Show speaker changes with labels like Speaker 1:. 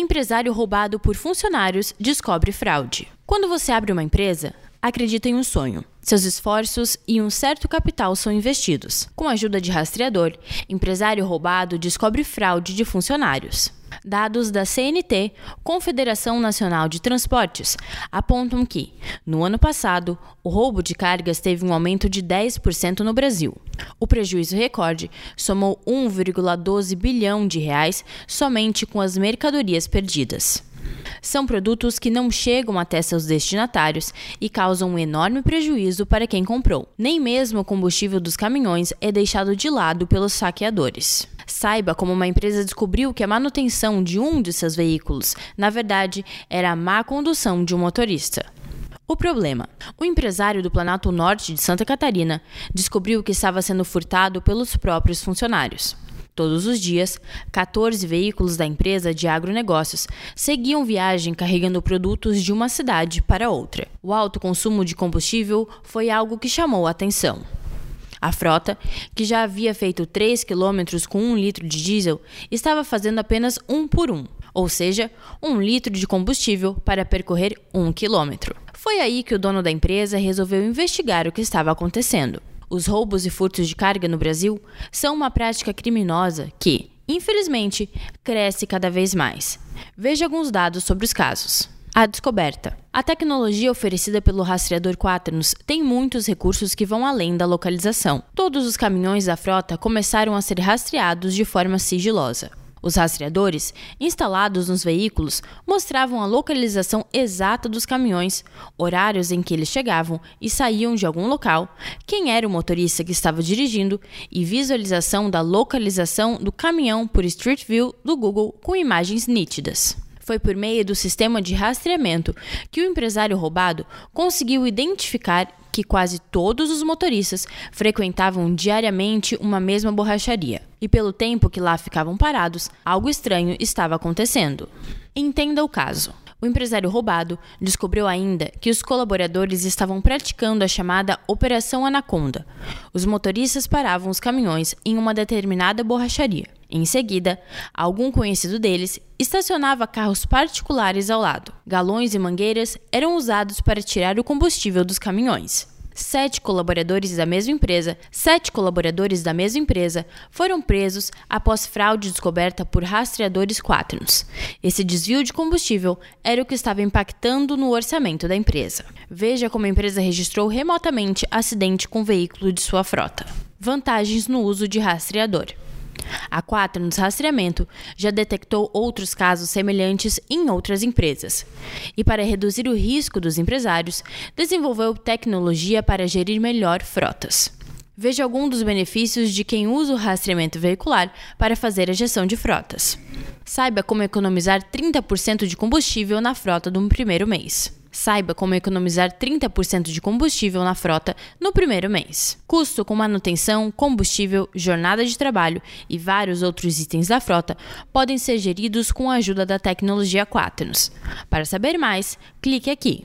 Speaker 1: Empresário roubado por funcionários descobre fraude. Quando você abre uma empresa, acredita em um sonho. Seus esforços e um certo capital são investidos. Com a ajuda de rastreador, empresário roubado descobre fraude de funcionários. Dados da CNT, Confederação Nacional de Transportes, apontam que, no ano passado, o roubo de cargas teve um aumento de 10% no Brasil. O prejuízo recorde somou 1,12 bilhão de reais somente com as mercadorias perdidas. São produtos que não chegam até seus destinatários e causam um enorme prejuízo para quem comprou. Nem mesmo o combustível dos caminhões é deixado de lado pelos saqueadores. Saiba como uma empresa descobriu que a manutenção de um de seus veículos, na verdade, era a má condução de um motorista. O problema: o empresário do Planalto Norte de Santa Catarina descobriu que estava sendo furtado pelos próprios funcionários. Todos os dias, 14 veículos da empresa de agronegócios seguiam viagem carregando produtos de uma cidade para outra. O alto consumo de combustível foi algo que chamou a atenção. A frota, que já havia feito 3 quilômetros com um litro de diesel, estava fazendo apenas um por um, ou seja, um litro de combustível para percorrer um quilômetro. Foi aí que o dono da empresa resolveu investigar o que estava acontecendo. Os roubos e furtos de carga no Brasil são uma prática criminosa que, infelizmente, cresce cada vez mais. Veja alguns dados sobre os casos. A descoberta. A tecnologia oferecida pelo rastreador Quaternos tem muitos recursos que vão além da localização. Todos os caminhões da frota começaram a ser rastreados de forma sigilosa. Os rastreadores, instalados nos veículos, mostravam a localização exata dos caminhões, horários em que eles chegavam e saíam de algum local, quem era o motorista que estava dirigindo e visualização da localização do caminhão por Street View do Google com imagens nítidas. Foi por meio do sistema de rastreamento que o empresário roubado conseguiu identificar que quase todos os motoristas frequentavam diariamente uma mesma borracharia. E pelo tempo que lá ficavam parados, algo estranho estava acontecendo. Entenda o caso. O empresário roubado descobriu ainda que os colaboradores estavam praticando a chamada Operação Anaconda. Os motoristas paravam os caminhões em uma determinada borracharia. Em seguida, algum conhecido deles estacionava carros particulares ao lado. Galões e mangueiras eram usados para tirar o combustível dos caminhões sete colaboradores da mesma empresa, sete colaboradores da mesma empresa foram presos após fraude descoberta por rastreadores Quaternos. Esse desvio de combustível era o que estava impactando no orçamento da empresa. Veja como a empresa registrou remotamente acidente com veículo de sua frota. Vantagens no uso de rastreador. A Quatro, no rastreamento, já detectou outros casos semelhantes em outras empresas. E para reduzir o risco dos empresários, desenvolveu tecnologia para gerir melhor frotas. Veja algum dos benefícios de quem usa o rastreamento veicular para fazer a gestão de frotas. Saiba como economizar 30% de combustível na frota do primeiro mês. Saiba como economizar 30% de combustível na frota no primeiro mês. Custo com manutenção, combustível, jornada de trabalho e vários outros itens da frota podem ser geridos com a ajuda da tecnologia Quaternos. Para saber mais, clique aqui.